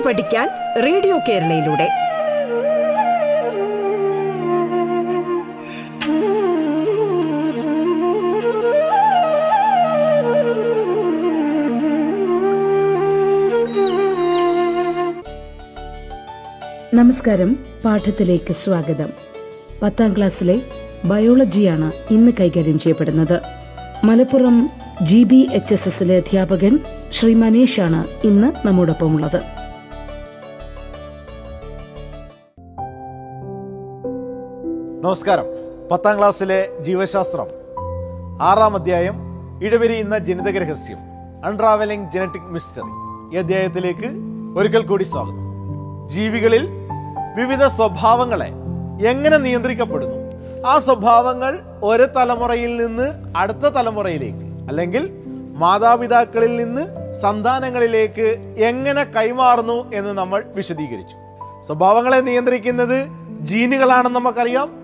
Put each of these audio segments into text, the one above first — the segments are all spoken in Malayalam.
കേട്ടു പഠിക്കാൻ റേഡിയോ കേരളയിലൂടെ. നമസ്കാരം പാഠത്തിലേക്ക് സ്വാഗതം. പത്താം ക്ലാസ്സിലെ ബയോളജിയാണ് ഇന്ന് കൈകാര്യം ചെയ്യപ്പെടുന്നത്. Malappuram G B H S എസിലെ അധ്യാപകൻ ശ്രീ മനീഷാണ് ഇന്ന് നമ്മോടൊപ്പം ഉള്ളത് നമസ്കാരം. പത്താം ക്ലാസ്സിലെ ജീവശാസ്ത്രം. ആറാം അധ്യായം ഇടവരിയുന്ന ജനിതക രഹസ്യം അൺട്രാവലിംഗ് ജനറ്റിക് മിസ്റ്ററി ഈ അധ്യായത്തിലേക്ക് ഒരിക്കൽ കൂടി സ്വാഗതം. ജീവികളിൽ വിവിധ സ്വഭാവങ്ങളെ എങ്ങനെ നിയന്ത്രിക്കപ്പെടുന്നു? ആ സ്വഭാവങ്ങൾ ഒരു തലമുറയിൽ നിന്ന് അടുത്ത തലമുറയിലേക്ക് അല്ലെങ്കിൽ മാതാപിതാക്കളിൽ നിന്ന് സന്താനങ്ങളിലേക്ക് എങ്ങനെ കൈമാറുന്നു എന്ന് നമ്മൾ വിശദീകരിച്ചു. സ്വഭാവങ്ങളെ നിയന്ത്രിക്കുന്നത് ജീനുകളാണെന്ന് നമുക്കറിയാം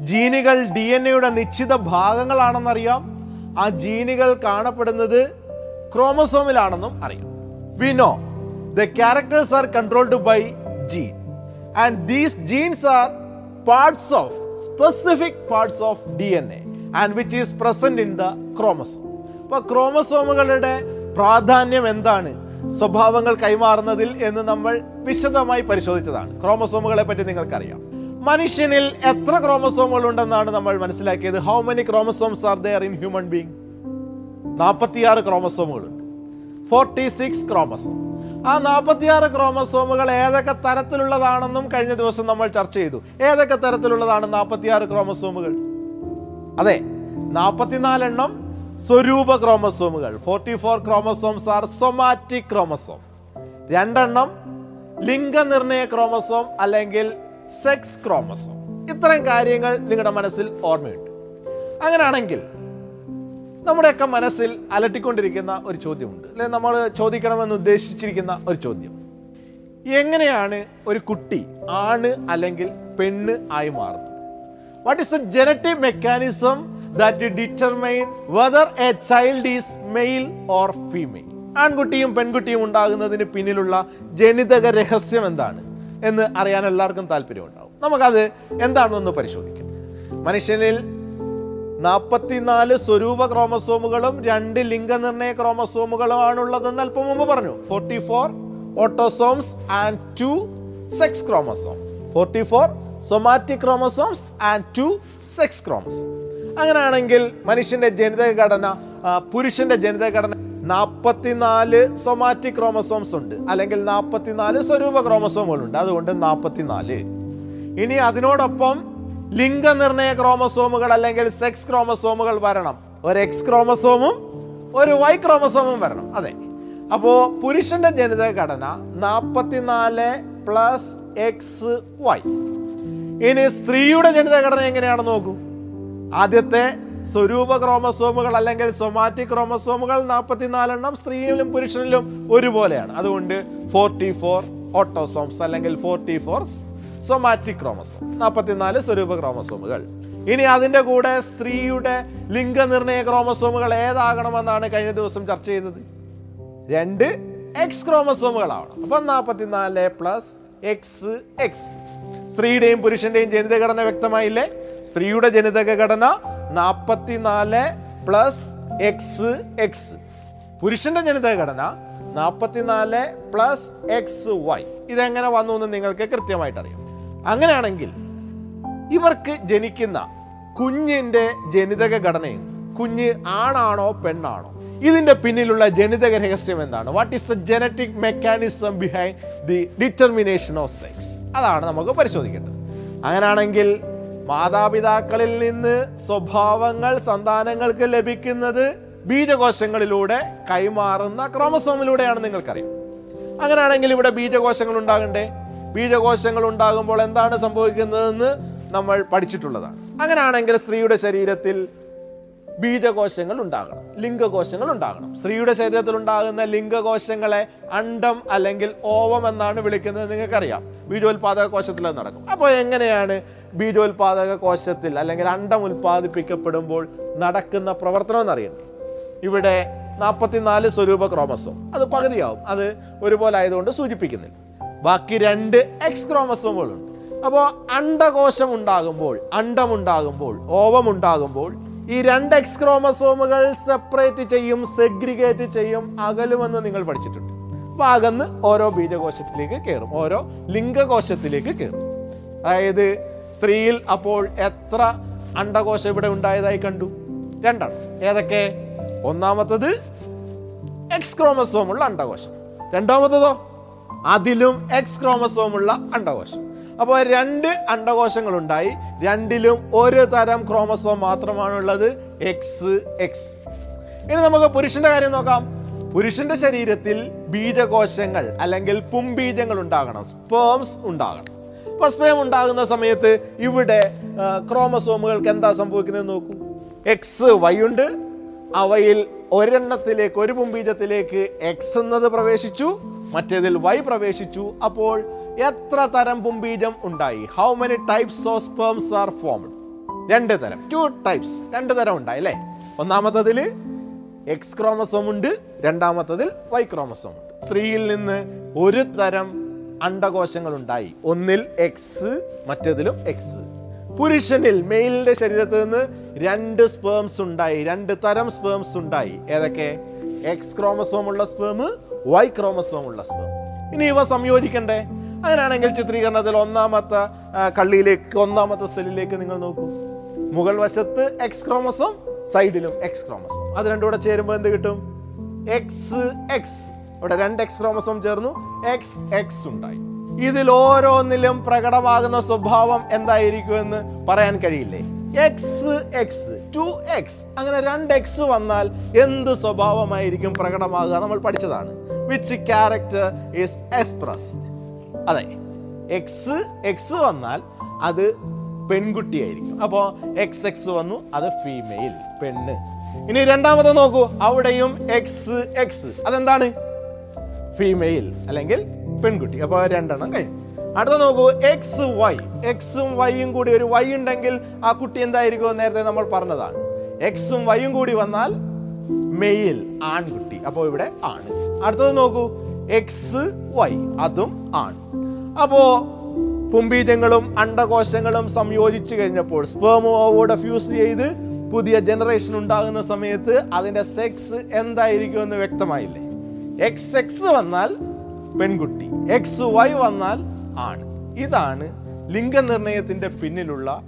ജീനുകൾ ഡി എൻ എയുടെ നിശ്ചിത ഭാഗങ്ങളാണെന്നറിയാം. ആ ജീനുകൾ കാണപ്പെടുന്നത് ക്രോമസോമിലാണെന്നും അറിയാം. We know the characters are controlled by gene and these genes are parts of specific parts of D N A and which is present in the chromosome അപ്പൊ ക്രോമസോമുകളുടെ പ്രാധാന്യം എന്താണ്? സ്വഭാവങ്ങൾ കൈമാറുന്നതിൽ എന്ന് നമ്മൾ വിശദമായി പരിശോധിച്ചതാണ്. ക്രോമസോമുകളെ പറ്റി നിങ്ങൾക്കറിയാം. മനുഷ്യനിൽ എത്ര ക്രോമസോമുകൾ ഉണ്ടെന്നാണ് നമ്മൾ മനസ്സിലാക്കിയത്. How many chromosomes are there in human being നാൽപ്പത്തിയാറ് ക്രോമസോമുകളുണ്ട്. ഫോർട്ടി സിക്സ് ക്രോമസോം ആ നാൽപ്പത്തിയാറ് ക്രോമസോമുകൾ ഏതൊക്കെ തരത്തിലുള്ളതാണെന്നും കഴിഞ്ഞ ദിവസം നമ്മൾ ചർച്ച ചെയ്തു. ഏതൊക്കെ തരത്തിലുള്ളതാണ് നാൽപ്പത്തിയാറ് ക്രോമസോമുകൾ? അതെ നാൽപ്പത്തിനാലെണ്ണം സ്വരൂപ ക്രോമസോമുകൾ. Forty four chromosomes are somatic chromosome രണ്ടെണ്ണം ലിംഗനിർണയ ക്രോമസോം അല്ലെങ്കിൽ സെക്സ് ക്രോമസോം. ഇത്തരം കാര്യങ്ങൾ നിങ്ങളുടെ മനസ്സിൽ ഓർമ്മയുണ്ട്. അങ്ങനെയാണെങ്കിൽ നമ്മുടെയൊക്കെ മനസ്സിൽ അലട്ടിക്കൊണ്ടിരിക്കുന്ന ഒരു ചോദ്യമുണ്ട്. അല്ലെ നമ്മൾ ചോദിക്കണമെന്ന് ഉദ്ദേശിച്ചിരിക്കുന്ന ഒരു ചോദ്യം. എങ്ങനെയാണ് ഒരു കുട്ടി ആണ് അല്ലെങ്കിൽ പെണ്ണ് ആയി മാറുന്നത്? What is the genetic mechanism that determine whether a child is male or female ആൺകുട്ടിയും പെൺകുട്ടിയും ഉണ്ടാകുന്നതിന് പിന്നിലുള്ള ജനിതക രഹസ്യം എന്താണ്? എന്ന് അറിയാൻ എല്ലാവർക്കും താല്പര്യമുണ്ടാവും. നമുക്കത് എന്താണെന്നൊന്ന് പരിശോധിക്കാം. മനുഷ്യനിൽ നാൽപ്പത്തിനാല് സ്വരൂപ ക്രോമസോമുകളും രണ്ട് ലിംഗനിർണയ ക്രോമസോമുകളും ആണുള്ളതെന്ന് അല്പം മുമ്പ് പറഞ്ഞു. Forty four autosomes and two sex chromosome. Forty four somatic chromosomes and two sex chromosome. അങ്ങനെയാണെങ്കിൽ മനുഷ്യന്റെ ജനിതക ഘടന പുരുഷന്റെ ജനിതക ഘടന നാൽപ്പത്തിനാല് സൊമാറ്റിക് ക്രോമസോംസ് ഉണ്ട്. അല്ലെങ്കിൽ നാൽപ്പത്തിനാല് സ്വരൂപ ക്രോമസോമുകളുണ്ട്. അതുകൊണ്ട് നാൽപ്പത്തിനാല് ഇനി അതിനോടൊപ്പം ലിംഗനിർണയ ക്രോമസോമുകൾ അല്ലെങ്കിൽ സെക്സ് ക്രോമസോമുകൾ വരണം. ഒരു എക്സ് ക്രോമസോമും ഒരു വൈ ക്രോമസോമും വരണം. അതെ. അപ്പോ പുരുഷന്റെ ജനിതക ഘടന നാൽപ്പത്തിനാല് പ്ലസ് എക്സ് വൈ ഇനി സ്ത്രീയുടെ ജനിതക ഘടന എങ്ങനെയാണെന്ന് നോക്കൂ. ആദ്യത്തെ സ്വരൂപ ക്രോമസോമുകൾ അല്ലെങ്കിൽ സൊമാറ്റിക് ക്രോമസോമുകൾ നാൽപ്പത്തിനാലെണ്ണം സ്ത്രീയിലും പുരുഷനിലും ഒരുപോലെയാണ്. അതുകൊണ്ട് ഫോർട്ടി ഫോർ ഓട്ടോസോംസ് അല്ലെങ്കിൽ ഫോർട്ടി ഫോർ സൊമാറ്റിക് ക്രോമസോം നാൽപ്പത്തിനാല് സ്വരൂപ ക്രോമസോമുകൾ. ഇനി അതിന്റെ കൂടെ സ്ത്രീയുടെ ലിംഗനിർണയ ക്രോമസോമുകൾ ഏതാകണമെന്നാണ് കഴിഞ്ഞ ദിവസം ചർച്ച ചെയ്തത്? രണ്ട് എക്സ് ക്രോമസോമുകളാണ്. അപ്പം നാൽപ്പത്തിനാല് പ്ലസ് എക്സ് എക്സ് സ്ത്രീയുടെയും പുരുഷന്റെയും ജനിതഘടന വ്യക്തമായില്ലേ? സ്ത്രീയുടെ ജനിതക ഘടന നാൽപ്പത്തിനാല് പ്ലസ് എക്സ് എക്സ് പുരുഷന്റെ ജനിതക ഘടന നാൽപ്പത്തിനാല് പ്ലസ് എക്സ് വൈ ഇതെങ്ങനെ വന്നു എന്ന് നിങ്ങൾക്ക് കൃത്യമായിട്ട് അറിയാം അങ്ങനെയാണെങ്കിൽ ഇവർക്ക് ജനിക്കുന്ന കുഞ്ഞിന്റെ ജനിതക ഘടനയും കുഞ്ഞ് ആണാണോ പെണ്ണാണോ? ഇതിന്റെ പിന്നിലുള്ള ജനിതക രഹസ്യം എന്താണ്? What is the genetic mechanism behind the determination of sex അതാണ് നമുക്ക് പരിശോധിക്കേണ്ടത്. അങ്ങനെയാണെങ്കിൽ മാതാപിതാക്കളിൽ നിന്ന് സ്വഭാവങ്ങൾ സന്താനങ്ങൾക്ക് ലഭിക്കുന്നത് ബീജകോശങ്ങളിലൂടെ കൈമാറുന്ന ക്രോമസോമിലൂടെയാണ് നിങ്ങൾക്കറിയാം. അങ്ങനെയാണെങ്കിൽ ഇവിടെ ബീജകോശങ്ങൾ ഉണ്ടാകണ്ടേ? ബീജകോശങ്ങൾ ഉണ്ടാകുമ്പോൾ എന്താണ് സംഭവിക്കുന്നതെന്ന് നമ്മൾ പഠിച്ചിട്ടുള്ളതാണ്. അങ്ങനെയാണെങ്കിൽ സ്ത്രീയുടെ ശരീരത്തിൽ ബീജകോശങ്ങൾ ഉണ്ടാകണം ലിംഗകോശങ്ങൾ ഉണ്ടാകണം സ്ത്രീയുടെ ശരീരത്തിൽ ഉണ്ടാകുന്ന ലിംഗകോശങ്ങളെ അണ്ടം അല്ലെങ്കിൽ ഓവം എന്നാണ് വിളിക്കുന്നത്. നിങ്ങൾക്കറിയാം ബീജോത്പാദക കോശത്തിൽ അത് നടക്കും. അപ്പോൾ എങ്ങനെയാണ് ബീജോത്പാദക കോശത്തിൽ അല്ലെങ്കിൽ അണ്ടം ഉൽപ്പാദിപ്പിക്കപ്പെടുമ്പോൾ നടക്കുന്ന പ്രവർത്തനം എന്നറിയണ്ടേ ഇവിടെ നാൽപ്പത്തിനാല് സ്വരൂപ ക്രോമസോം അത് പകുതിയാവും. അത് ഒരുപോലെ ആയതുകൊണ്ട് സൂചിപ്പിക്കുന്നില്ല. ബാക്കി രണ്ട് എക്സ് ക്രോമസോമുകളുണ്ട്. അപ്പോൾ അണ്ടകോശം ഉണ്ടാകുമ്പോൾ അണ്ടമുണ്ടാകുമ്പോൾ ഓവമുണ്ടാകുമ്പോൾ ഈ രണ്ട് എക്സ് ക്രോമസോമുകൾ സെപ്പറേറ്റ് ചെയ്യും സെഗ്രിഗേറ്റ് ചെയ്യും. അകലുമെന്ന് നിങ്ങൾ പഠിച്ചിട്ടുണ്ട്. അപ്പോൾ അകന്ന് ഓരോ ബീജകോശത്തിലേക്ക് കയറും. ഓരോ ലിംഗകോശത്തിലേക്ക് കയറും. അതായത് സ്ത്രീയിൽ അപ്പോൾ എത്ര അണ്ടകോശം ഇവിടെ ഉണ്ടായതായി കണ്ടു? രണ്ടെണ്ണം ഏതൊക്കെ? ഒന്നാമത്തത് എക്സ് ക്രോമസോമുള്ള അണ്ടകോശം രണ്ടാമത്തതോ? അതിലും എക്സ് ക്രോമസോമുള്ള അണ്ടകോശം അപ്പോൾ രണ്ട് അണ്ടകോശങ്ങളുണ്ടായി രണ്ടിലും ഒരു തരം ക്രോമസോം മാത്രമാണുള്ളത് എക്സ് എക്സ് ഇനി നമുക്ക് പുരുഷന്റെ കാര്യം നോക്കാം. പുരുഷന്റെ ശരീരത്തിൽ ബീജകോശങ്ങൾ അല്ലെങ്കിൽ പുംബീജങ്ങൾ ഉണ്ടാകണം സ്പേംസ് ഉണ്ടാകണം. അപ്പോൾ സ്പേം ഉണ്ടാകുന്ന സമയത്ത് ഇവിടെ ക്രോമസോമുകൾക്ക് എന്താ സംഭവിക്കുന്നത് നോക്കൂ. എക്സ് വൈ ഉണ്ട്. അവയിൽ ഒരെണ്ണത്തിലേക്ക് ഒരു പുംബീജത്തിലേക്ക് എക്സ് എന്നത് പ്രവേശിച്ചു മറ്റേതിൽ വൈ പ്രവേശിച്ചു. അപ്പോൾ എത്ര തരം പുംബീജം ഉണ്ടായി? How many types of sperms are formed രണ്ട് തരം. ടു ടൈപ്സ് രണ്ട് തരം ഉണ്ടായി അല്ലേ? ഒന്നാമത്തതിൽ എക്സ് ക്രോമസോം ഉണ്ട് രണ്ടാമത്തതിൽ വൈ ക്രോമസോം ഉണ്ട്. സ്ത്രീയിൽ നിന്ന് ഒരു തരം അണ്ടകോശങ്ങൾ ഉണ്ടായി. ഒന്നിൽ എക്സ് മറ്റേതിലും എക്സ് പുരുഷനിൽ മെയിലിന്റെ ശരീരത്തിൽ നിന്ന് രണ്ട് സ്പേംസ് ഉണ്ടായി രണ്ട് തരം സ്പേംസ് ഉണ്ടായി. ഏതൊക്കെ? എക്സ് ക്രോമസോം ഉള്ള സ്പേം വൈ ക്രോമസോം ഉള്ള സ്പേം ഇനി ഇവ സംയോജിക്കണ്ടേ? അങ്ങനെയാണെങ്കിൽ ചിത്രീകരണത്തിൽ ഒന്നാമത്തെ കള്ളിയിലേക്ക് ഒന്നാമത്തെ സെല്ലിലേക്ക് നിങ്ങൾ നോക്കൂ. മുകൾ വശത്ത് എക്സ് ക്രോമസോം സൈഡിലും എക്സ് ക്രോമസോം അത് രണ്ടും കൂടെ ചേരുമ്പോൾ എന്ത് കിട്ടും? എക്സ് എക്സ് ഇവിടെ രണ്ട് എക്സ് ക്രോമസോം ചേർന്നു. എക്സ് എക്സ് ഉണ്ടായി. ഇതിൽ ഓരോന്നിലും പ്രകടമാകുന്ന സ്വഭാവം എന്തായിരിക്കുമെന്ന് പറയാൻ കഴിയില്ലേ? എക്സ് എക്സ് ടു എക്സ് അങ്ങനെ രണ്ട് എക്സ് വന്നാൽ എന്ത് സ്വഭാവമായിരിക്കും പ്രകടമാകുക? നമ്മൾ പഠിച്ചതാണ്. വിച്ച് ക്യാരക്ടർ ഈസ് എക്സ്പ്രസ്ഡ് അതെ. എക്സ് എക്സ് വന്നാൽ അത് പെൺകുട്ടിയായിരിക്കും. അപ്പോൾ എക്സ് എക്സ് വന്നു അത് ഫീമെയിൽ പെണ്ണ്. ഇനി രണ്ടാമത് നോക്കൂ. അവിടെയും എക്സ് എക്സ് അതെന്താണ്? ഫീമെയിൽ അല്ലെങ്കിൽ പെൺകുട്ടി. അപ്പോൾ രണ്ടെണ്ണം കഴിഞ്ഞു. അടുത്ത നോക്കൂ. എക്സ് വൈ എക്സും വൈയും കൂടി ഒരു വൈ ഉണ്ടെങ്കിൽ ആ കുട്ടി എന്തായിരിക്കും നേരത്തെ നമ്മൾ പറഞ്ഞതാണ്. എക്സും വൈയും കൂടി വന്നാൽ മെയിൽ ആൺകുട്ടി. അപ്പോൾ ഇവിടെ ആണ്. അടുത്തത് നോക്കൂ. എക്സ് വൈ അതും ആണ്. അപ്പോ പുംബീജങ്ങളും അണ്ടകോശങ്ങളും സംയോജിച്ച് കഴിഞ്ഞപ്പോൾ സ്പേമോ ഫ്യൂസ് ചെയ്ത് പുതിയ ജനറേഷൻ ഉണ്ടാകുന്ന സമയത്ത് അതിന്റെ സെക്സ് എന്തായിരിക്കും എന്ന് വ്യക്തമായില്ലേ? എക്സ് എക്സ് വന്നാൽ പെൺകുട്ടി. എക്സ് വൈ വന്നാൽ ആണ്. ഇതാണ് ലിംഗനിർണയത്തിന്റെ പിന്നിലുള്ള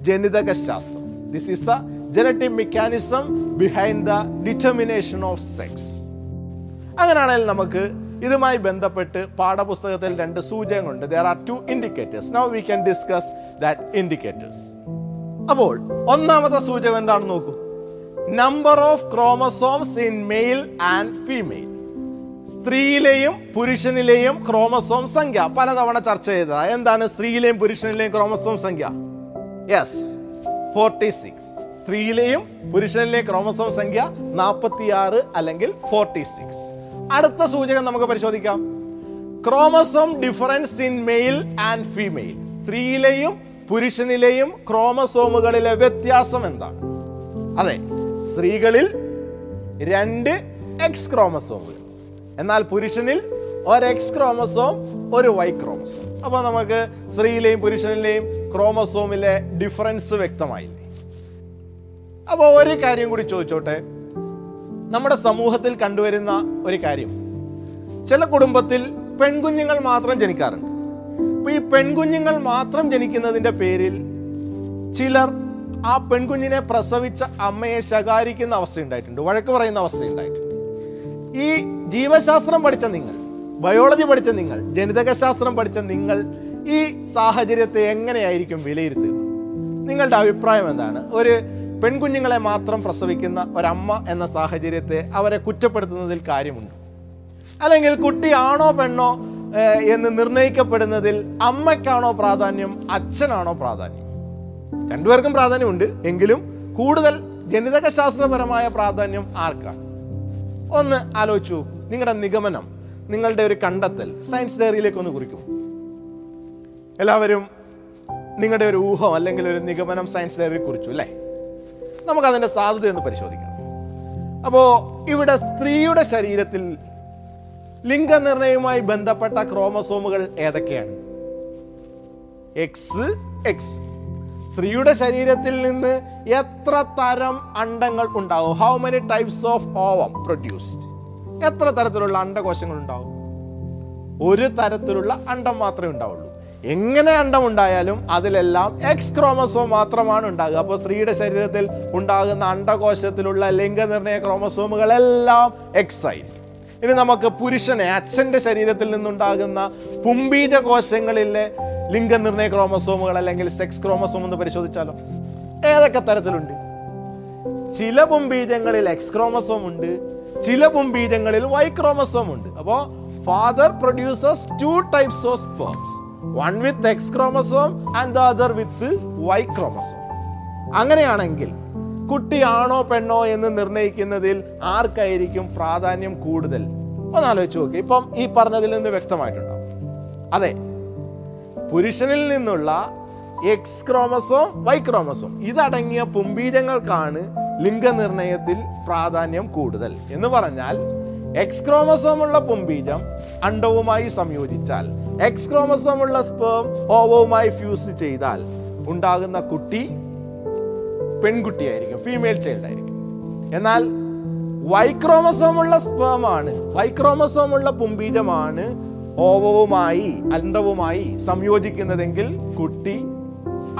ജനിതക ശാസ്ത്രം this is a genetic mechanism behind the determination of sex അങ്ങനെയാണെങ്കിൽ നമുക്ക് ഇതുമായി ബന്ധപ്പെട്ട് പാഠപുസ്തകത്തിൽ രണ്ട് സൂചകങ്ങളുണ്ട്. There are two indicators now we can discuss that indicators അപ്പോൾ ഒന്നാമത്തെ സൂചകം എന്താണെന്ന് നോക്കൂ. Number of chromosomes in male and female സ്ത്രീയിലെയും പുരുഷനിലെയും ക്രോമസോം സംഖ്യ. പലതവണ ചർച്ച ചെയ്തതാ. എന്താണ് സ്ത്രീയിലെയും പുരുഷനിലെയും ക്രോമസോം സംഖ്യ? യെസ് ഫോർട്ടി സിക്സ് സ്ത്രീയിലെയും പുരുഷനിലെയും ക്രോമസോം സംഖ്യ നാൽപ്പത്തിയാറ് അല്ലെങ്കിൽ ഫോർട്ടി സിക്സ് അടുത്ത സൂചകം നമുക്ക് പരിശോധിക്കാം. Chromosome difference in male and female സ്ത്രീയിലെയും പുരുഷനിലെയും ക്രോമസോമുകളിലെ വ്യത്യാസം എന്താണ്? അതെ സ്ത്രീകളിൽ രണ്ട് എക്സ് ക്രോമസോമുകൾ. എന്നാൽ പുരുഷനിൽ ഒരു എക്സ് ക്രോമസോം ഒരു വൈ ക്രോമസോം. അപ്പോൾ നമുക്ക് സ്ത്രീയിലെയും പുരുഷനിലെയും ക്രോമസോമിലെ ഡിഫറൻസ് വ്യക്തമായില്ലേ? അപ്പോൾ ഒരു കാര്യം കൂടി ചോദിച്ചോട്ടെ. നമ്മുടെ സമൂഹത്തിൽ കണ്ടുവരുന്ന ഒരു കാര്യം. ചില കുടുംബത്തിൽ പെൺകുഞ്ഞുങ്ങൾ മാത്രം ജനിക്കാറുണ്ട്. അപ്പോൾ ഈ പെൺകുഞ്ഞുങ്ങൾ മാത്രം ജനിക്കുന്നതിന്റെ പേരിൽ ചിലർ ആ പെൺകുഞ്ഞിനെ പ്രസവിച്ച അമ്മയെ ശകാരിക്കുന്ന അവസ്ഥയുണ്ടായിട്ടുണ്ട്. വഴക്ക് പറയുന്ന അവസ്ഥയുണ്ടായിട്ടുണ്ട്. ഈ ജീവശാസ്ത്രം പഠിച്ച നിങ്ങൾ ബയോളജി പഠിച്ച നിങ്ങൾ ജനിതകശാസ്ത്രം പഠിച്ച നിങ്ങൾ ഈ സാഹചര്യത്തെ എങ്ങനെയായിരിക്കും വിലയിരുത്തുക? നിങ്ങളുടെ അഭിപ്രായം എന്താണ്? ഒരു പെൺകുഞ്ഞുങ്ങളെ മാത്രം പ്രസവിക്കുന്ന ഒരമ്മ എന്ന സാഹചര്യത്തെ അവരെ കുറ്റപ്പെടുത്തുന്നതിൽ കാര്യമുണ്ട്. അല്ലെങ്കിൽ കുട്ടിയാണോ പെണ്ണോ എന്ന് നിർണയിക്കപ്പെടുന്നതിൽ അമ്മയ്ക്കാണോ പ്രാധാന്യം അച്ഛനാണോ പ്രാധാന്യം? രണ്ടുപേർക്കും പ്രാധാന്യമുണ്ട്. എങ്കിലും കൂടുതൽ ജനിതക ശാസ്ത്രപരമായ പ്രാധാന്യം ആർക്കാണ്? ഒന്ന് ആലോചിച്ചു നിങ്ങളുടെ നിഗമനം നിങ്ങളുടെ ഒരു കണ്ടെത്തൽ. സയൻസ് ഡയറിയിലേക്ക് ഒന്ന് കുറിക്കും. എല്ലാവരും നിങ്ങളുടെ ഒരു ഊഹം അല്ലെങ്കിൽ ഒരു നിഗമനം സയൻസ് ഡയറി കുറിച്ചു അല്ലേ? നമുക്കതിന്റെ സാധ്യത ഒന്ന് പരിശോധിക്കാം. അപ്പോൾ ഇവിടെ സ്ത്രീയുടെ ശരീരത്തിൽ ലിംഗനിർണയവുമായി ബന്ധപ്പെട്ട ക്രോമസോമുകൾ ഏതൊക്കെയാണ്? എക്സ് എക്സ് സ്ത്രീയുടെ ശരീരത്തിൽ നിന്ന് എത്ര തരം അണ്ടങ്ങൾ ഉണ്ടാവും? How many types of ovum produced എത്ര തരത്തിലുള്ള അണ്ടകോശങ്ങൾ ഉണ്ടാവും ഒരു തരത്തിലുള്ള അണ്ടം മാത്രമേ ഉണ്ടാവുള്ളൂ. എങ്ങനെ അണ്ടം ഉണ്ടായാലും അതിലെല്ലാം എക്സ് ക്രോമസോം മാത്രമാണ് ഉണ്ടാകുക. അപ്പോൾ സ്ത്രീയുടെ ശരീരത്തിൽ ഉണ്ടാകുന്ന അണ്ടകോശത്തിലുള്ള ലിംഗനിർണയ ക്രോമസോമുകളെല്ലാം എക്സ് ആയിരിക്കും. ഇനി നമുക്ക് പുരുഷനെ അച്ഛന്റെ ശരീരത്തിൽ നിന്നുണ്ടാകുന്ന പുംബീജ കോശങ്ങളിലെ ലിംഗനിർണയ ക്രോമസോമുകൾ അല്ലെങ്കിൽ സെക്സ് ക്രോമസോം എന്ന് പരിശോധിച്ചാലോ? ഏതൊക്കെ തരത്തിലുണ്ട്? ചില പുംബീജങ്ങളിൽ എക്സ് ക്രോമസോം ഉണ്ട് ചില പുംബീജങ്ങളിൽ വൈ ക്രോമസോം ഉണ്ട്. അപ്പോൾ father produces two types of sperms one with X chromosome and the other with Y chromosome അങ്ങനെയാണെങ്കിൽ കുട്ടിയാണോ പെണ്ണോ എന്ന് നിർണയിക്കുന്നതിൽ ആർക്കായിരിക്കും പ്രാധാന്യം കൂടുതൽ? ഒന്ന് ആലോചിച്ച് നോക്കി. ഇപ്പം ഈ പറഞ്ഞതിൽ നിന്ന് വ്യക്തമായിട്ടുണ്ടാവും അതെ. പുരുഷനിൽ നിന്നുള്ള എക്സ് ക്രോമസോം വൈ ക്രോമസോം ഇതടങ്ങിയ പുംബീജങ്ങൾക്കാണ് ലിംഗനിർണയത്തിൽ പ്രാധാന്യം കൂടുതൽ. എന്ന് പറഞ്ഞാൽ എക്സ് ക്രോമസോം ഉള്ള പുംബീജം അണ്ടവുമായി സംയോജിച്ചാൽ എക്സ് ക്രോമസോം ഉള്ള സ്പേം ഓവവുമായി ഫ്യൂസ് ചെയ്താൽ ഉണ്ടാകുന്ന കുട്ടി പെൺകുട്ടിയായിരിക്കും ഫീമെയിൽ ചൈൽഡ് ആയിരിക്കും. എന്നാൽ വൈക്രോമസോം ഉള്ള സ്പേം ആണ് വൈക്രോമസോം ഉള്ള പുംബീജമാണ് ഓവവുമായി അണ്ടവുമായി സംയോജിക്കുന്നതെങ്കിൽ കുട്ടി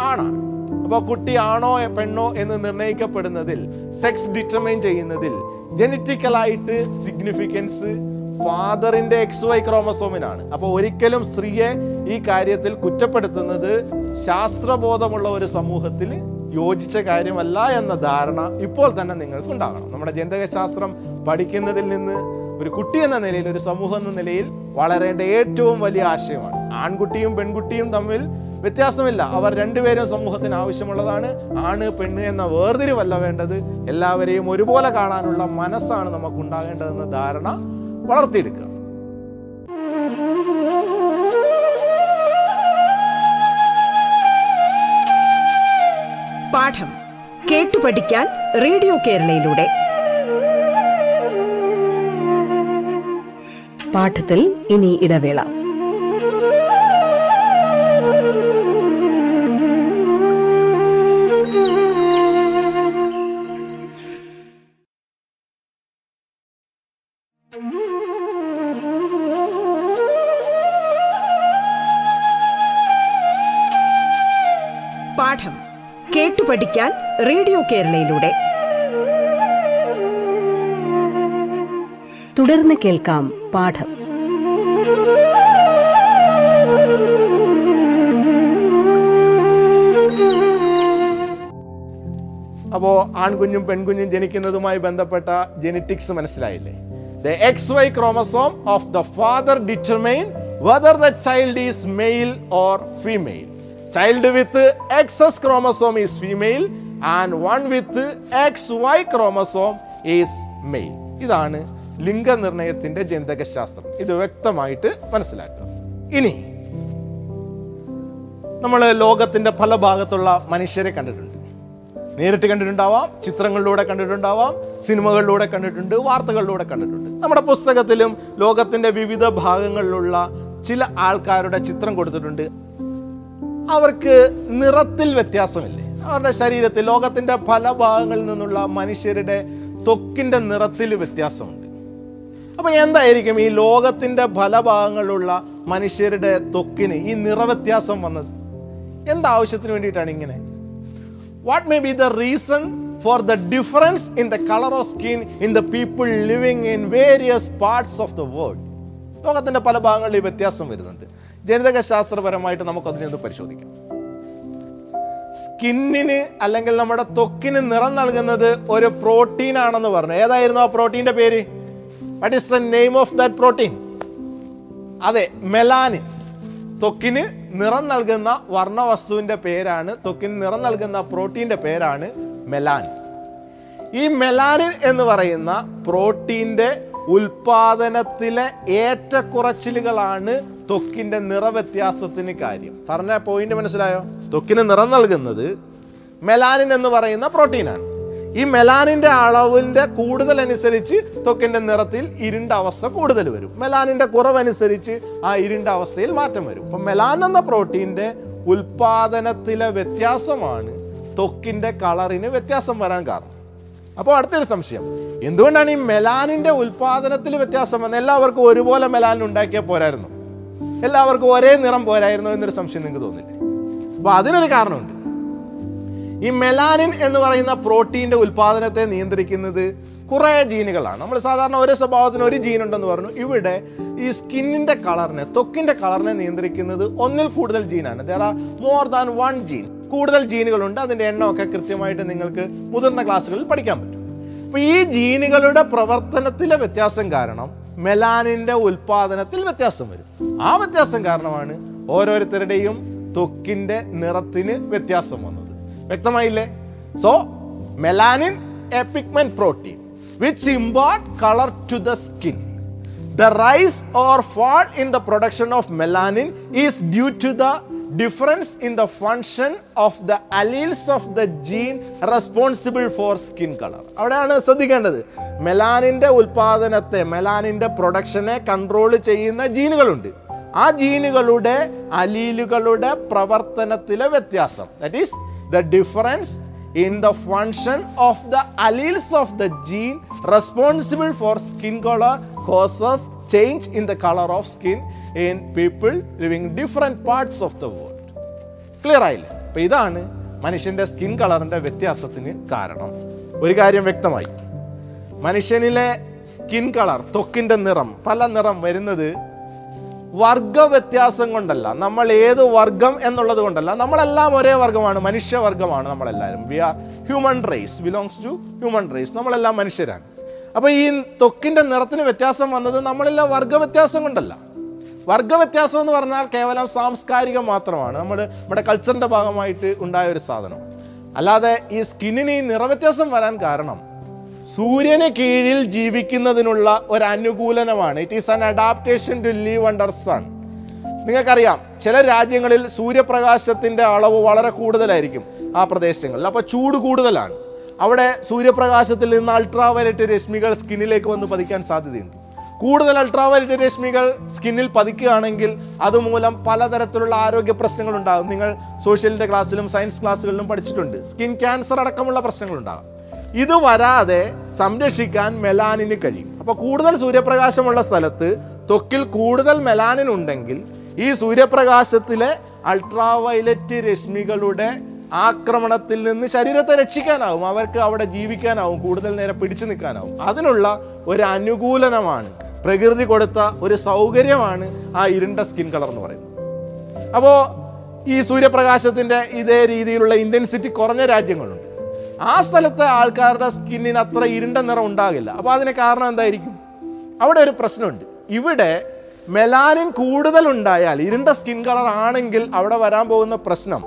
ആണാണ്. അപ്പോൾ കുട്ടി ആണോ പെണ്ണോ എന്ന് നിർണയിക്കപ്പെടുന്നതിൽ സെക്സ് ഡിറ്റർമൈൻ ചെയ്യുന്നതിൽ ജനറ്റിക്കലായിട്ട് സിഗ്നിഫിക്കൻസ് ഫാദറിന്റെ എക്സ് വൈ ക്രോമസോമിനാണ് അപ്പോൾ ഒരിക്കലും സ്ത്രീയെ ഈ കാര്യത്തിൽ കുറ്റപ്പെടുത്തുന്നത് ശാസ്ത്രബോധമുള്ള ഒരു സമൂഹത്തിൽ യോജിച്ച കാര്യമല്ല എന്ന ധാരണ ഇപ്പോൾ തന്നെ നിങ്ങൾക്ക് ഉണ്ടാകണം നമ്മുടെ ജനിതകശാസ്ത്രം പഠിക്കുന്നതിൽ നിന്ന് ഒരു കുട്ടി എന്ന നിലയിൽ ഒരു സമൂഹം എന്ന നിലയിൽ വളരേണ്ട ഏറ്റവും വലിയ ആശയമാണ്. ആൺകുട്ടിയും പെൺകുട്ടിയും തമ്മിൽ വ്യത്യാസമില്ല. അവർ രണ്ടുപേരും സമൂഹത്തിന് ആവശ്യമുള്ളതാണ്. ആണ് പെണ്ണ് എന്ന വേർതിരിവല്ല വേണ്ടത്. എല്ലാവരെയും ഒരുപോലെ കാണാനുള്ള മനസ്സാണ് നമുക്ക് ഉണ്ടാകേണ്ടതെന്ന ധാരണ വളർത്തിയെടുക്കുക. പാഠം കേട്ടു പഠിക്കാൻ റേഡിയോ കേരളയിലൂടെ. പാഠത്തിൽ ഇനി ഇടവേള. പഠിക്കാൻ റേഡിയോ കേരളയിലൂടെ. തുടർന്ന് കേൾക്കാം പാഠം. അപ്പോൾ ആൺകുഞ്ഞും പെൺകുഞ്ഞും ജനിക്കുന്നതുമായി ബന്ധപ്പെട്ട ജെനറ്റിക്സ് മനസ്സിലായില്ലേ? The X Y chromosome of the father determine whether the child is male or female child with X S chromosome is female and one with X Y chromosome is male ഇതാണ് ലിംഗനിർണയത്തിന്റെ ജനിതകശാസ്ത്രം. ഇത് വ്യക്തമായിട്ട് മനസ്സിലാക്കുക. ഇനി നമ്മൾ ലോകത്തിന്റെ പല ഭാഗത്തുള്ള മനുഷ്യരെ കണ്ടിട്ടുണ്ട്. നേരിട്ട് കണ്ടിട്ടുണ്ടാവാം ചിത്രങ്ങളിലൂടെ കണ്ടിട്ടുണ്ടാവാം സിനിമകളിലൂടെ കണ്ടിട്ടുണ്ട് വാർത്തകളിലൂടെ കണ്ടിട്ടുണ്ട്. നമ്മുടെ പുസ്തകത്തിലും ലോകത്തിന്റെ വിവിധ ഭാഗങ്ങളിലുള്ള ചില ആൾക്കാരുടെ ചിത്രം കൊടുത്തിട്ടുണ്ട്. അവർക്ക് നിറത്തിൽ വ്യത്യാസമില്ലേ? അവരുടെ ശരീരത്തിൽ ലോകത്തിന്റെ പല ഭാഗങ്ങളിൽ നിന്നുള്ള മനുഷ്യരുടെ ത്വക്കിന്റെ നിറത്തിൽ വ്യത്യാസമുണ്ട്. അപ്പോൾ എന്തായിരിക്കും ഈ ലോകത്തിന്റെ പല ഭാഗങ്ങളിലുള്ള മനുഷ്യരുടെ ത്വക്കിന് ഈ നിറവ്യത്യാസം വന്നത്? എന്താവശ്യത്തിന് വേണ്ടിയിട്ടാണ് ഇങ്ങനെ? What may be the reason for the difference in the colour of skin in the people living in various parts of the world ലോകത്തിന്റെ പല ഭാഗങ്ങളിൽ വ്യത്യാസം വരുന്നുണ്ട്. ജനിതക ശാസ്ത്രപരമായിട്ട് നമുക്കതിനെ ഒന്ന് പരിശോധിക്കാം. സ്കിന്നിന് അല്ലെങ്കിൽ നമ്മുടെ ത്വക്കിന് നിറം നൽകുന്നത് ഒരു പ്രോട്ടീൻ ആണെന്ന് പറഞ്ഞു. ഏതായിരുന്നു ആ പ്രോട്ടീന്റെ പേര്? What is the name of that protein അതെ മെലാനിൻ. ത്വക്കിന് നിറം നൽകുന്ന വർണവസ്തുവിന്റെ പേരാണ് ത്വക്കിന് നിറം നൽകുന്ന പ്രോട്ടീന്റെ പേരാണ് മെലാനിൻ. ഈ മെലാനിൻ എന്ന് പറയുന്ന പ്രോട്ടീന്റെ ഉൽപാദനത്തിലെ ഏറ്റക്കുറച്ചിലുകളാണ് ത്വക്കിന്റെ നിറവ്യത്യാസത്തിന് കാര്യം. പറഞ്ഞ പോയിന്റ് മനസ്സിലായോ? ത്വക്കിന് നിറം നൽകുന്നത് മെലാനിൻ എന്ന് പറയുന്ന പ്രോട്ടീനാണ് ഈ മെലാനിന്റെ അളവിന്റെ കൂടുതൽ അനുസരിച്ച് ത്വക്കിന്റെ നിറത്തിൽ ഇരുണ്ട അവസ്ഥ കൂടുതൽ വരും. മെലാനിന്റെ കുറവനുസരിച്ച് ആ ഇരുണ്ട അവസ്ഥയിൽ മാറ്റം വരും. അപ്പം മെലാൻ എന്ന പ്രോട്ടീന്റെ ഉൽപാദനത്തിലെ വ്യത്യാസമാണ് ത്വക്കിന്റെ കളറിന് വ്യത്യാസം വരാൻ കാരണം. അപ്പോൾ അടുത്തൊരു സംശയം. എന്തുകൊണ്ടാണ് ഈ മെലാനിന്റെ ഉൽപാദനത്തിൽ വ്യത്യാസം വന്നത്? എല്ലാവർക്കും ഒരുപോലെ മെലാനിൻ ഉണ്ടാക്കിയാൽ പോരായിരുന്നു. എല്ലാവർക്കും ഒരേ നിറം പോരായിരുന്നു എന്നൊരു സംശയം നിങ്ങൾക്ക് തോന്നില്ലേ? അപ്പോൾ അതിനൊരു കാരണമുണ്ട്. ഈ മെലാനിൻ എന്ന് പറയുന്ന പ്രോട്ടീന്റെ ഉൽപാദനത്തെ നിയന്ത്രിക്കുന്നത് കുറേ ജീനുകളാണ്. നമ്മൾ സാധാരണ ഒരു സ്വഭാവത്തിന് ഒരു ജീൻ ഉണ്ടെന്ന് പറഞ്ഞു. ഇവിടെ ഈ സ്കിന്നിന്റെ കളറിനെ ത്വക്കിന്റെ കളറിനെ നിയന്ത്രിക്കുന്നത് ഒന്നിൽ കൂടുതൽ ജീനാണ്. There are more than one gene കൂടുതൽ ജീനുകളുണ്ട്. അതിന്റെ എണ്ണമൊക്കെ കൃത്യമായിട്ട് നിങ്ങൾക്ക് മുതിർന്ന ക്ലാസ്സുകളിൽ പഠിക്കാൻ പറ്റും. അപ്പോൾ ഈ ജീനുകളുടെ പ്രവർത്തനത്തിലെ വ്യത്യാസം കാരണം മെലാനിന്റെ ഉൽപാദനത്തിൽ വ്യത്യാസം വരും. ആ വ്യത്യാസം കാരണമാണ് ഓരോരുത്തരുടെയും ത്വക്കിന്റെ നിറത്തിന് വ്യത്യാസം വന്നത്. വ്യക്തമായില്ലേ? So melanin a pigment protein which impart colour to the skin the rise or fall in the production of melanin is due to the difference in the function of the alleles of the gene responsible for skin colour അവിടെയാണ് ശ്രദ്ധിക്കേണ്ടത്. മെലാനിന്റെ ഉൽപാദനത്തെ മെലാനിന്റെ പ്രൊഡക്ഷനെ കൺട്രോൾ ചെയ്യുന്ന ജീനുകളുണ്ട്. ആ ജീനുകളുടെ അലീലുകളുടെ പ്രവർത്തനത്തിലെ വ്യത്യാസം. That is the difference in the function of the alleles of the gene responsible for skin color causes change in the color of skin in people living different parts of the world clear ആയില്ലേ അപ്പൊ ഇതാണ് മനുഷ്യന്റെ സ്കിൻ കളറിന്റെ വ്യത്യാസത്തിന് കാരണം ഒരു കാര്യം വ്യക്തമായി മനുഷ്യനിലെ സ്കിൻ കളർ ത്വക്കിന്റെ നിറം പല നിറം വരുന്നത് വർഗ വ്യത്യാസം കൊണ്ടല്ല. നമ്മൾ ഏത് വർഗം എന്നുള്ളത് കൊണ്ടല്ല. നമ്മളെല്ലാം ഒരേ വർഗമാണ് മനുഷ്യവർഗമാണ് നമ്മളെല്ലാവരും. We are human race belongs to human race നമ്മളെല്ലാം മനുഷ്യരാണ്. അപ്പോൾ ഈ ത്വക്കിന്റെ നിറത്തിന് വ്യത്യാസം വന്നത് നമ്മളിലെ വർഗ വ്യത്യാസം കൊണ്ടല്ല. വർഗ വ്യത്യാസം എന്ന് പറഞ്ഞാൽ കേവലം സാംസ്കാരികം മാത്രമാണ്. നമ്മൾ നമ്മുടെ കൾച്ചറിന്റെ ഭാഗമായിട്ട് ഉണ്ടായ ഒരു സാധനം അല്ലാതെ ഈ സ്കിന്നിന് ഈ നിറവ്യത്യാസം വരാൻ കാരണം സൂര്യന് കീഴിൽ ജീവിക്കുന്നതിനുള്ള ഒരു അനുകൂലനമാണ്. It is an adaptation to live under sun നിങ്ങൾക്കറിയാം ചില രാജ്യങ്ങളിൽ സൂര്യപ്രകാശത്തിന്റെ അളവ് വളരെ കൂടുതലായിരിക്കും ആ പ്രദേശങ്ങളിൽ. അപ്പോൾ ചൂട് കൂടുതലാണ്. അവിടെ സൂര്യപ്രകാശത്തിൽ നിന്ന് അൾട്രാവയലറ്റ് രശ്മികൾ സ്കിന്നിലേക്ക് വന്ന് പതിക്കാൻ സാധ്യതയുണ്ട്. കൂടുതൽ അൾട്രാവയലറ്റ് രശ്മികൾ സ്കിന്നിൽ പതിക്കുകയാണെങ്കിൽ അതുമൂലം പലതരത്തിലുള്ള ആരോഗ്യ പ്രശ്നങ്ങൾ ഉണ്ടാകും നിങ്ങൾ സോഷ്യലിന്റെ ക്ലാസ്സിലും സയൻസ് ക്ലാസ്സുകളിലും പഠിച്ചിട്ടുണ്ട്. സ്കിൻ ക്യാൻസർ അടക്കമുള്ള പ്രശ്നങ്ങളുണ്ടാകും. ഇത് വരാതെ സംരക്ഷിക്കാൻ മെലാനിന് കഴിയും. അപ്പോൾ കൂടുതൽ സൂര്യപ്രകാശമുള്ള സ്ഥലത്ത് ത്വക്കിൽ കൂടുതൽ മെലാനിൻ ഉണ്ടെങ്കിൽ ഈ സൂര്യപ്രകാശത്തിലെ അൾട്രാവയലറ്റ് രശ്മികളുടെ ആക്രമണത്തിൽ നിന്ന് ശരീരത്തെ രക്ഷിക്കാനാവും. അവർക്ക് അവിടെ ജീവിക്കാനാവും കൂടുതൽ നേരം പിടിച്ചു നിൽക്കാനാവും. അതിനുള്ള ഒരു അനുകൂലനമാണ് പ്രകൃതി കൊടുത്ത ഒരു സൗകര്യമാണ് ആ ഇരുണ്ട സ്കിൻ കളർ എന്ന് പറയുന്നത്. അപ്പോൾ ഈ സൂര്യപ്രകാശത്തിന്റെ ഇതേ രീതിയിലുള്ള ഇന്റൻസിറ്റി കുറഞ്ഞ രാജ്യങ്ങളുണ്ട്. ആ സ്ഥലത്തെ ആൾക്കാരുടെ സ്കിന്നിന് അത്ര ഇരുണ്ട നിറം ഉണ്ടാകില്ല. അപ്പോൾ അതിന് കാരണം എന്തായിരിക്കും? അവിടെ ഒരു പ്രശ്നമുണ്ട്. ഇവിടെ മെലാനിൻ കൂടുതൽ ഉണ്ടായാൽ ഇരുണ്ട സ്കിൻ കളർ ആണെങ്കിൽ അവിടെ വരാൻ പോകുന്ന പ്രശ്നം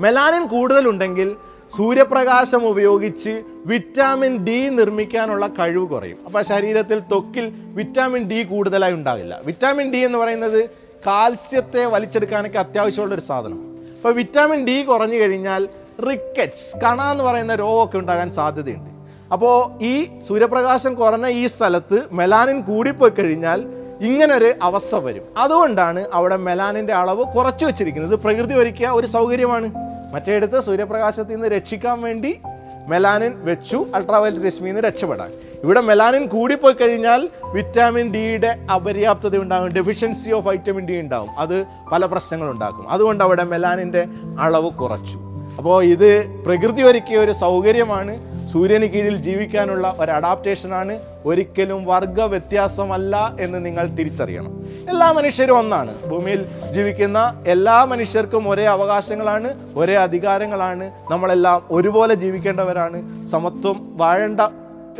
മെലാനിൻ കൂടുതലുണ്ടെങ്കിൽ സൂര്യപ്രകാശം ഉപയോഗിച്ച് വിറ്റാമിൻ ഡി നിർമ്മിക്കാനുള്ള കഴിവ് കുറയും. അപ്പോൾ ശരീരത്തിൽ ത്വക്കിൽ വിറ്റാമിൻ ഡി കൂടുതലായി ഉണ്ടാകില്ല. വിറ്റാമിൻ ഡി എന്ന് പറയുന്നത് കാൽസ്യത്തെ വലിച്ചെടുക്കാനൊക്കെ അത്യാവശ്യമുള്ളൊരു സാധനം. അപ്പോൾ വിറ്റാമിൻ ഡി കുറഞ്ഞു കഴിഞ്ഞാൽ റിക്കറ്റ്സ് കണ എന്ന് പറയുന്ന രോഗമൊക്കെ ഉണ്ടാകാൻ സാധ്യതയുണ്ട്. അപ്പോൾ ഈ സൂര്യപ്രകാശം കുറഞ്ഞ ഈ സ്ഥലത്ത് മെലാനിൻ കൂടിപ്പോയി കഴിഞ്ഞാൽ ഇങ്ങനൊരു അവസ്ഥ വരും. അതുകൊണ്ടാണ് അവിടെ മെലാനിന്റെ അളവ് കുറച്ച് വെച്ചിരിക്കുന്നത്. പ്രകൃതി ഒരുക്കിയ ഒരു സൗകര്യമാണ്. മറ്റേടുത്ത് സൂര്യപ്രകാശത്തിൽ നിന്ന് രക്ഷിക്കാൻ വേണ്ടി മെലാനിൻ വെച്ചു അൾട്രാവയലറ്റ് രശ്മിയിൽ നിന്ന് രക്ഷപ്പെടാൻ. ഇവിടെ മെലാനിൻ കൂടിപ്പോയി കഴിഞ്ഞാൽ വിറ്റാമിൻ ഡിയുടെ അപര്യാപ്തത ഉണ്ടാകും ഡെഫിഷ്യൻസി ഓഫ് വൈറ്റമിൻ ഡി ഉണ്ടാകും. അത് പല പ്രശ്നങ്ങളുണ്ടാക്കും. അതുകൊണ്ട് അവിടെ മെലാനിന്റെ അളവ് കുറച്ചു. അപ്പോൾ ഇത് പ്രകൃതി ഒരുക്കിയ ഒരു സൗകര്യമാണ്. സൂര്യന് കീഴിൽ ജീവിക്കാനുള്ള ഒരു അഡാപ്റ്റേഷനാണ് ഒരിക്കലും വർഗ വ്യത്യാസമല്ല എന്ന് നിങ്ങൾ തിരിച്ചറിയണം. എല്ലാ മനുഷ്യരും ഒന്നാണ്. ഭൂമിയിൽ ജീവിക്കുന്ന എല്ലാ മനുഷ്യർക്കും ഒരേ അവകാശങ്ങളാണ് ഒരേ അധികാരങ്ങളാണ്. നമ്മളെല്ലാം ഒരുപോലെ ജീവിക്കേണ്ടവരാണ്. സമത്വം വാഴേണ്ട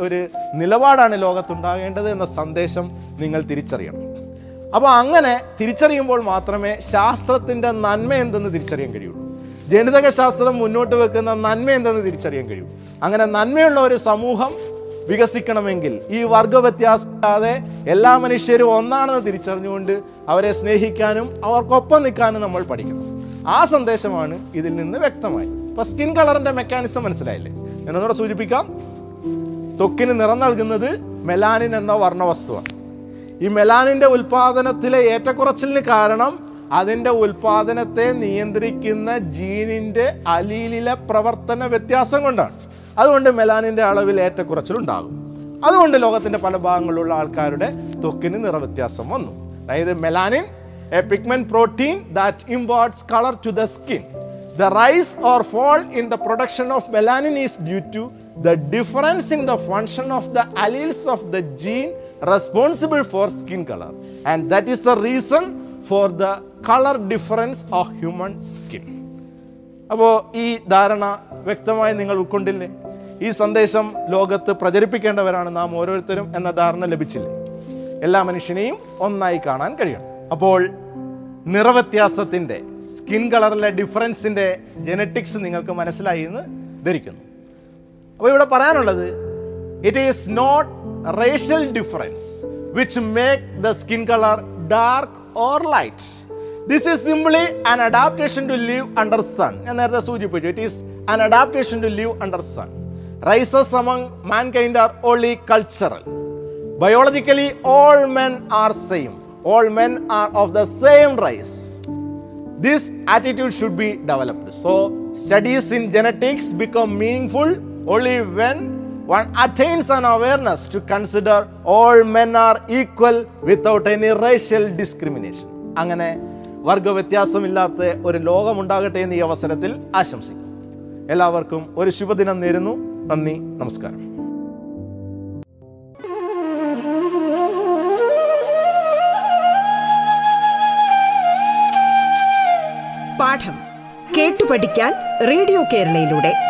ഒരു നിലപാടാണ് ലോകത്തുണ്ടാകേണ്ടത് എന്ന സന്ദേശം നിങ്ങൾ തിരിച്ചറിയണം. അപ്പോൾ അങ്ങനെ തിരിച്ചറിയുമ്പോൾ മാത്രമേ ശാസ്ത്രത്തിന്റെ നന്മ എന്തെന്ന് തിരിച്ചറിയാൻ കഴിയുള്ളൂ ജനിതക ശാസ്ത്രം മുന്നോട്ട് വെക്കുന്ന നന്മ എന്തെന്ന് തിരിച്ചറിയാൻ കഴിയും. അങ്ങനെ നന്മയുള്ള ഒരു സമൂഹം വികസിക്കണമെങ്കിൽ ഈ വർഗ വ്യത്യാസമില്ലാതെ എല്ലാ മനുഷ്യരും ഒന്നാണെന്ന് തിരിച്ചറിഞ്ഞുകൊണ്ട് അവരെ സ്നേഹിക്കാനും അവർക്കൊപ്പം നിൽക്കാനും നമ്മൾ പഠിക്കണം. ആ സന്ദേശമാണ് ഇതിൽ നിന്ന് വ്യക്തമായി. ഇപ്പൊ സ്കിൻ കളറിന്റെ മെക്കാനിസം മനസ്സിലായില്ലേ? എന്നൊന്നുകൂടെ സൂചിപ്പിക്കാം. ത്വക്കിന് നിറം നൽകുന്നത് മെലാനിൻ എന്ന വർണവസ്തുവാണ്. ഈ മെലാനിന്റെ ഉൽപാദനത്തിലെ ഏറ്റക്കുറച്ചിലിന് കാരണം അതിന്റെ ഉൽപാദനത്തെ നിയന്ത്രിക്കുന്ന ജീനിന്റെ അലീലിലെ പ്രവർത്തന വ്യത്യാസം കൊണ്ടാണ്. അതുകൊണ്ട് മെലാനിന്റെ അളവിൽ ഏറ്റക്കുറച്ചിലുണ്ടാകും. അതുകൊണ്ട് ലോകത്തിന്റെ പല ഭാഗങ്ങളിലുള്ള ആൾക്കാരുടെ തൊക്കിന് നിറവ്യത്യാസം വന്നു. അതായത് melanin a pigment protein that imports colour to the skin the rise or fall in the production of melanin is due to the difference in the function of the alleles of the gene responsible for skin colour and that is the reason for the colour difference of human skin അപ്പോൾ ഈ ധാരണ വ്യക്തമായി നിങ്ങൾ ഉൾക്കൊണ്ടില്ലേ? ഈ സന്ദേശം ലോകത്ത് പ്രചരിപ്പിക്കേണ്ടവരാണ് നാം ഓരോരുത്തരും എന്ന ധാരണ ലഭിച്ചില്ലേ? എല്ലാ മനുഷ്യനെയും ഒന്നായി കാണാൻ കഴിയണം. അപ്പോൾ നിറവ്യത്യാസത്തിന്റെ സ്കിൻ കളറിലെ ഡിഫറൻസിന്റെ ജനറ്റിക്സ് നിങ്ങൾക്ക് മനസ്സിലായി എന്ന് ധരിക്കുന്നു. അപ്പോൾ ഇവിടെ പറയാനുള്ളത് it is not racial difference which make the skin colour dark or light. This is simply an adaptation to live under sun. ഞാൻ നേരത്തെ സൂചിപ്പിച്ചു it is an adaptation to live under sun. Races among mankind are only cultural Biologically, all men are same. All men are of the same race. This attitude should be developed. So, studies in genetics become meaningful only when one attains an awareness to consider all men are equal without any racial discrimination. അങ്ങനെ വർഗവ്യത്യാസമില്ലാത്ത ഒരു ലോകമുണ്ടാകട്ടെ എന്ന് ഈ അവസരത്തിൽ ആശംസിക്കുന്നു. എല്ലാവർക്കും ഒരു ശുഭദിനം നേരുന്നു. നന്ദി നമസ്കാരം. പാഠം കേട്ടു പഠിക്കാൻ റേഡിയോ കേരളയിലൂടെ.